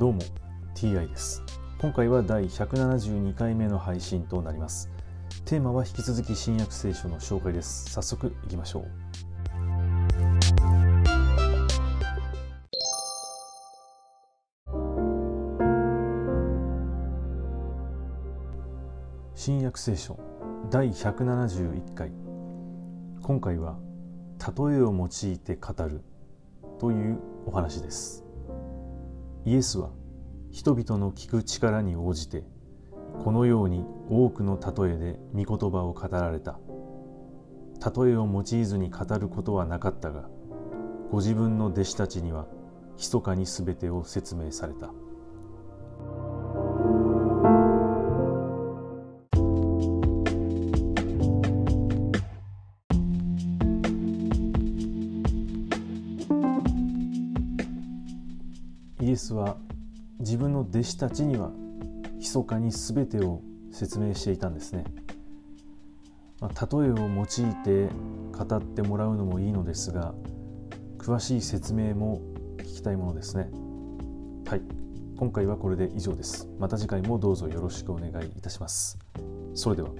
どうも TI です。今回は第172回目の配信となります。テーマは引き続き新約聖書の紹介です。早速いきましょう。新約聖書第171回。今回は例えを用いて語るというお話です。イエスは人々の聞く力に応じてこのように多くの例えで御言葉を語られた。例えを用いずに語ることはなかったがご自分の弟子たちには密かに全てを説明された。イエスは自分の弟子たちには密かに全てを説明していたんですね。まあ、例えを用いて語ってもらうのもいいのですが詳しい説明も聞きたいものですね。はい、今回はこれで以上です。また次回もどうぞよろしくお願いいたします。それでは。